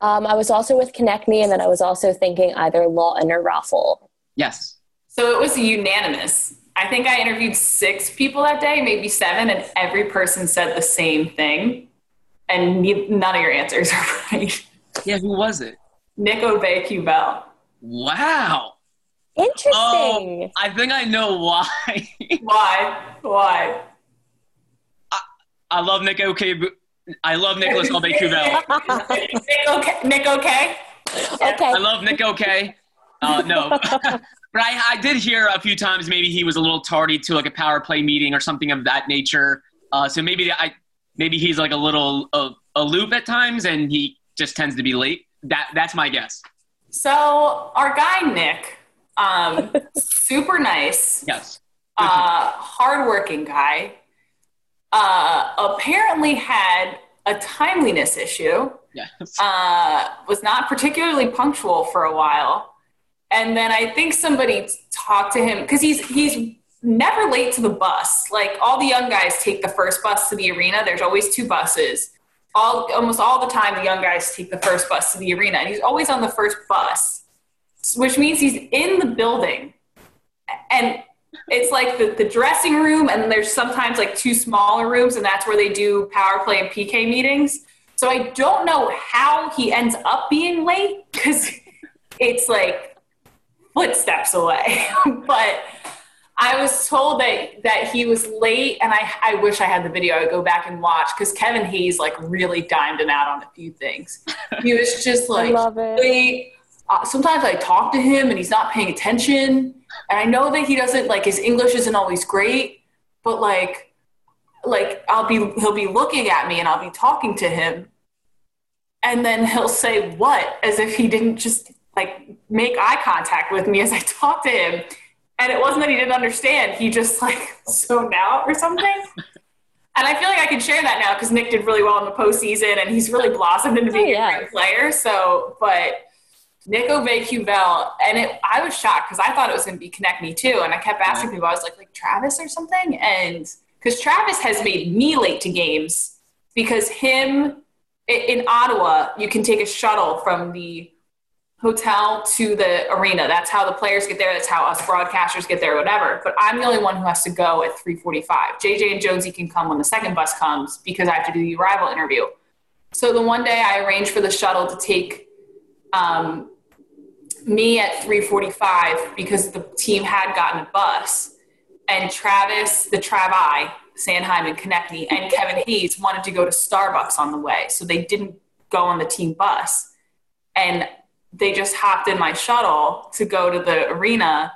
Um, I was also with Konechny, and then I was also thinking either Laughton or Raffl. Yes. so it was unanimous. I think I interviewed six people that day, maybe seven, and every person said the same thing. And ne- none of your answers are right. Yeah, who was it? Nick Aubé-Kubel. Wow. Interesting. Oh, I think I know why. Why? Why? I I love Nick OK. I love Nicholas Aubé-Kubel. Nick okay? Nick okay? okay. I love Nick OK. Uh, no. but I, I did hear a few times maybe he was a little tardy to like a power play meeting or something of that nature. Uh, so maybe I maybe he's like a little uh, aloof at times and he just tends to be late. That that's my guess. So our guy Nick, um, super nice, Yes. uh, hardworking guy, uh, apparently had a timeliness issue. Yes. Uh, was not particularly punctual for a while, and then I think somebody talked to him because he's he's never late to the bus. Like all the young guys take the first bus to the arena. There's always two buses. All almost all the time, the young guys take the first bus to the arena, and he's always on the first bus, which means he's in the building, and it's like the, the dressing room, and there's sometimes like two smaller rooms, and that's where they do power play and PK meetings. So I don't know how he ends up being late because it's like footsteps away. but I was told that that he was late, and I I wish I had the video. I would go back and watch because Kevin Hayes like really dimed him out on a few things. He was just I like love it. late. Uh, sometimes I talk to him and he's not paying attention, and I know that he doesn't like his English isn't always great, but like like I'll be he'll be looking at me and I'll be talking to him, and then he'll say what as if he didn't just like make eye contact with me as I talk to him. And it wasn't that he didn't understand. He just like zoned out or something. And I feel like I can share that now because Nick did really well in the postseason and he's really blossomed into being Oh, yeah. a great player. So, but Nick Aubé-Kubel, and it, I was shocked because I thought it was going to be Konecny too. And I kept asking people, I was like, like Travis or something? And because Travis has made me late to games because him in Ottawa, you can take a shuttle from the hotel to the arena. That's how the players get there. That's how us broadcasters get there, whatever. But I'm the only one who has to go at 3:45. JJ and Jonesy can come when the second bus comes because I have to do the arrival interview. So the one day I arranged for the shuttle to take um, me at 3:45 because the team had gotten a bus, and Travis, the Travi, Sanheim, and Konecny, and Kevin Hayes wanted to go to Starbucks on the way, so they didn't go on the team bus, and they just hopped in my shuttle to go to the arena,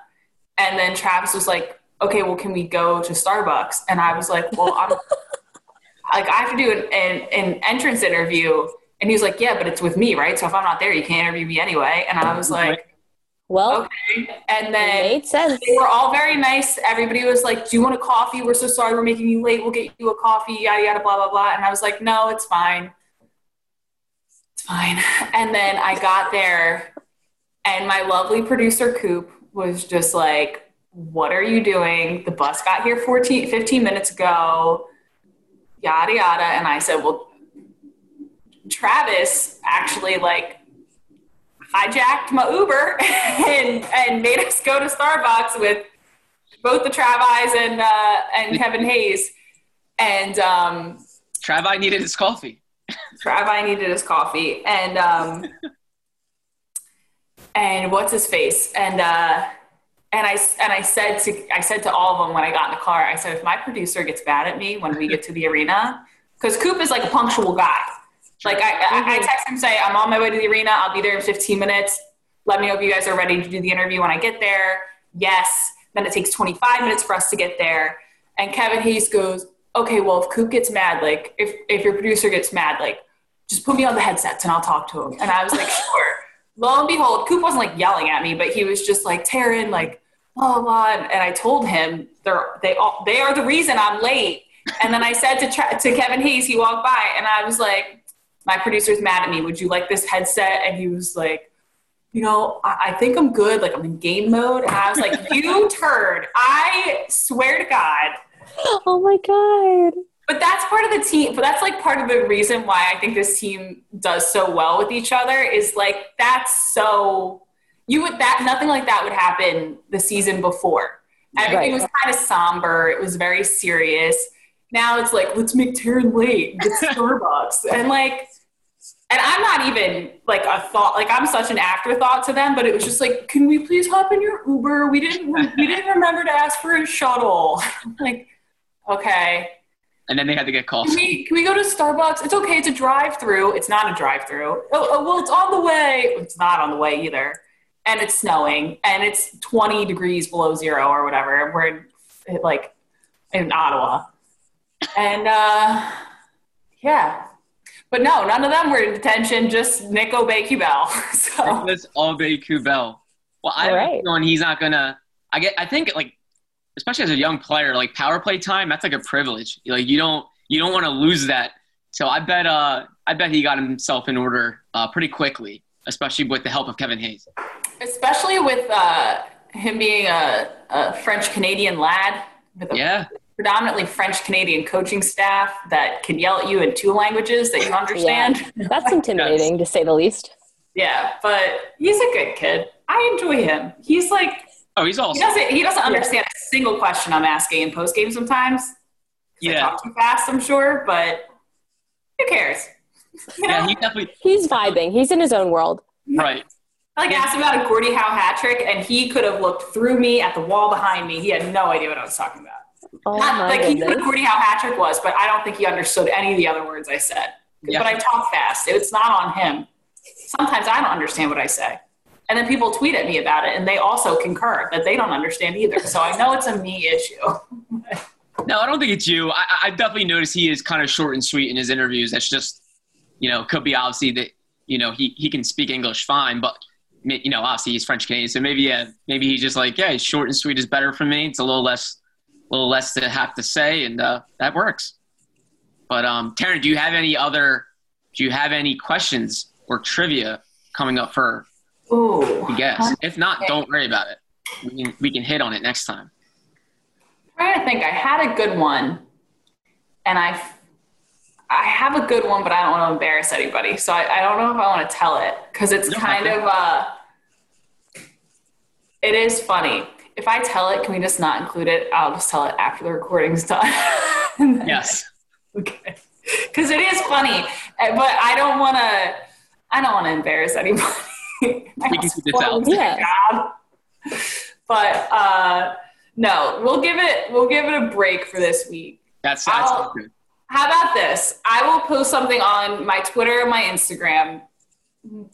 and then Travis was like, "Okay, well, can we go to Starbucks?" And I was like, "Well, I'm like, I have to do an, an, an entrance interview." And he was like, "Yeah, but it's with me, right? So if I'm not there, you can't interview me anyway." And I was like, Well, "Okay." And then they were all very nice. Everybody was like, "Do you want a coffee? We're so sorry we're making you late. We'll get you a coffee." Yada yada blah blah blah. And I was like, "No, it's fine. It's fine." And then I got there, and my lovely producer Coop was just like, "What are you doing? The bus got here 14, 15 minutes ago." Yada yada. And I said, "Well." Travis actually like hijacked my Uber and and made us go to Starbucks with both the Travis and uh, and Kevin Hayes. And um, Travi needed his coffee. Travi needed his coffee, and um, and what's his face, and uh, and I and I said to I said to all of them when I got in the car, I said if my producer gets mad at me when we get to the arena, because Coop is like a punctual guy. Like I, I, I mm-hmm. text him say I'm on my way to the arena. I'll be there in 15 minutes. Let me know if you guys are ready to do the interview when I get there. Yes. Then it takes 25 minutes for us to get there. And Kevin Hayes goes, okay, well, if Coop gets mad, like if, if your producer gets mad, like just put me on the headsets and I'll talk to him. And I was like, sure. Lo and behold, Coop wasn't like yelling at me, but he was just like, Taryn, like, blah, blah, blah. And, and I told him they're, they, all, they are the reason I'm late. And then I said to, tra- to Kevin Hayes, he walked by and I was like, my producer's mad at me. Would you like this headset? And he was like, you know, I, I think I'm good. Like I'm in game mode. And I was like, you turd. I swear to God. Oh my God. But that's part of the team. But that's like part of the reason why I think this team does so well with each other is like that's so you would that nothing like that would happen the season before. Everything Right. was kind of somber. It was very serious. Now it's like let's make Taryn late. Get Starbucks and like. And I'm not even like a thought. Like I'm such an afterthought to them. But it was just like, can we please hop in your Uber? We didn't. We didn't remember to ask for a shuttle. like, okay. And then they had to get calls. Can we, can we go to Starbucks? It's okay. It's a drive through. It's not a drive through. Oh, oh, well, it's on the way. It's not on the way either. And it's snowing and it's 20 degrees below zero or whatever. And we're in, like in Ottawa. And uh, yeah. But no, none of them were in detention, just Nico Bell. so Nicholas Aubé-Kubel. Well, I All have a right. feeling he's not gonna. I get. I think like, especially as a young player, like power play time, that's like a privilege. Like you don't you don't want to lose that. So I bet. Uh, I bet he got himself in order uh, pretty quickly, especially with the help of Kevin Hayes. especially with uh, him being a, a French Canadian lad with a Yeah, predominantly French Canadian coaching staff that can yell at you in two languages that you understand. Yeah. That's intimidating to say the least. Yeah, but he's a good kid. I enjoy him. He's like Oh, he's he doesn't he doesn't understand a single question I'm asking in post game sometimes. 'Cause I Yeah, talk too fast, I'm sure, but who cares? You know? yeah, he definitely He's vibing. He's in his own world. right. I like asked him about a Gordie Howe hat trick, and he could have looked through me at the wall behind me. He had no idea what I was talking about. Oh Not, my like he knew what goodness. Gordie Howe hat was, but I don't think he understood any of the other words I said. Yeah. But I talk fast. It's not on him. Sometimes I don't understand what I say. And then people tweet at me about it, and they also concur that they don't understand either. So I know it's a me issue. No, I don't think it's you. I, I definitely noticed he is kind of short and sweet in his interviews. That's just, you know, could be obviously that, you know, he, he can speak English fine, but, you know, obviously he's French Canadian. So maybe, yeah, maybe he's just like, yeah, short and sweet is better for me. It's a little less, a little less to have to say, and uh, that works. But, um, Taryn, do you have any other, do you have any questions or trivia coming up for Ooh. the guests? If not, don't worry about it. We can, we can hit on it next time. trying to think. I had a good one, and I, I have a good one, but I don't want to embarrass anybody. So I, I don't know if I want to tell it because it's No, kind of uh, it is funny. If I tell it, can we just not include it? I'll just tell it after the recording's done. Yes. Okay. Because it is funny, but I don't want to. I don't want to embarrass anybody. We can keep this out. Yeah. Job. But uh, no, we'll give it. We'll give it a break for this week. That's, that's I'll- good. How about this? I will post something on my Twitter and my Instagram.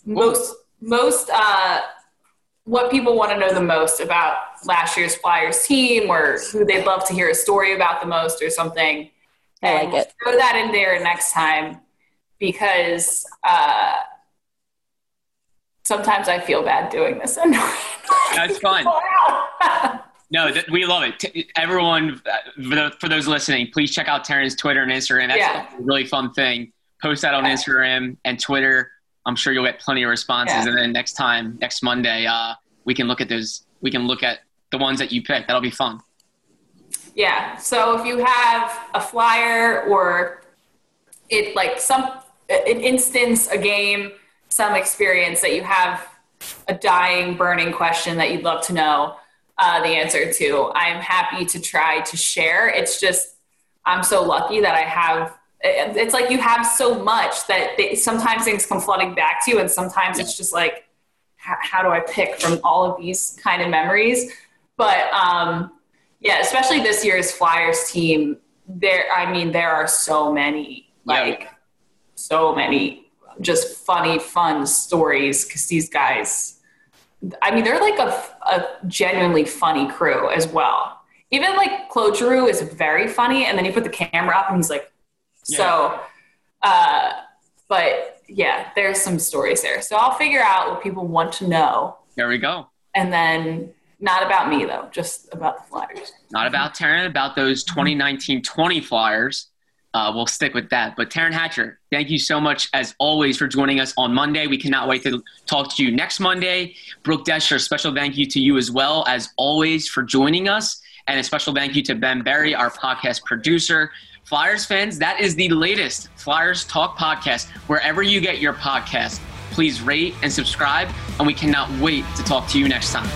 Most most uh, what people want to know the most about last year's Flyers team, or who they'd love to hear a story about the most, or something. I And like it. Throw that in there next time because uh, sometimes I feel bad doing this. That's fine. No, th- we love it. T- everyone, uh, for, the, for those listening, please check out Taryn's Twitter and Instagram. That's Yeah. a really fun thing. Post that on Instagram and Twitter. I'm sure you'll get plenty of responses. Yeah. And then next time, next Monday, uh, we can look at those. We can look at the ones that you pick. That'll be fun. Yeah. So if you have a flyer or it like some an instance, a game, some experience that you have a dying, burning question that you'd love to know uh, the answer to, I'm happy to try to share. It's just I'm so lucky that I have. It- It's like you have so much that they, sometimes things come flooding back to you, and sometimes it's just like, how, how do I pick from all of these kind of memories? But um, yeah, especially this year's Flyers team. There, I mean, there are so many, Yeah. like, so many just funny, fun stories because these guys. I mean, they're like a, a genuinely funny crew as well. Even like Claude Giroux is very funny, and then you put the camera up, and he's like, so. Uh, but yeah, there's some stories there. So I'll figure out what people want to know, There we go. and then not about me though, just about the Flyers. Not about Taryn, about those 2019-20 Flyers. uh, we'll stick with that. But Taryn Hatcher, thank you so much as always for joining us on Monday. We cannot wait to talk to you next Monday. Brooke Destra, special thank you to you as well as always for joining us. And a special thank you to Ben Berry, our podcast producer. Flyers fans, that is the latest Flyers Talk podcast. Wherever you get your podcast, please rate and subscribe. And we cannot wait to talk to you next time.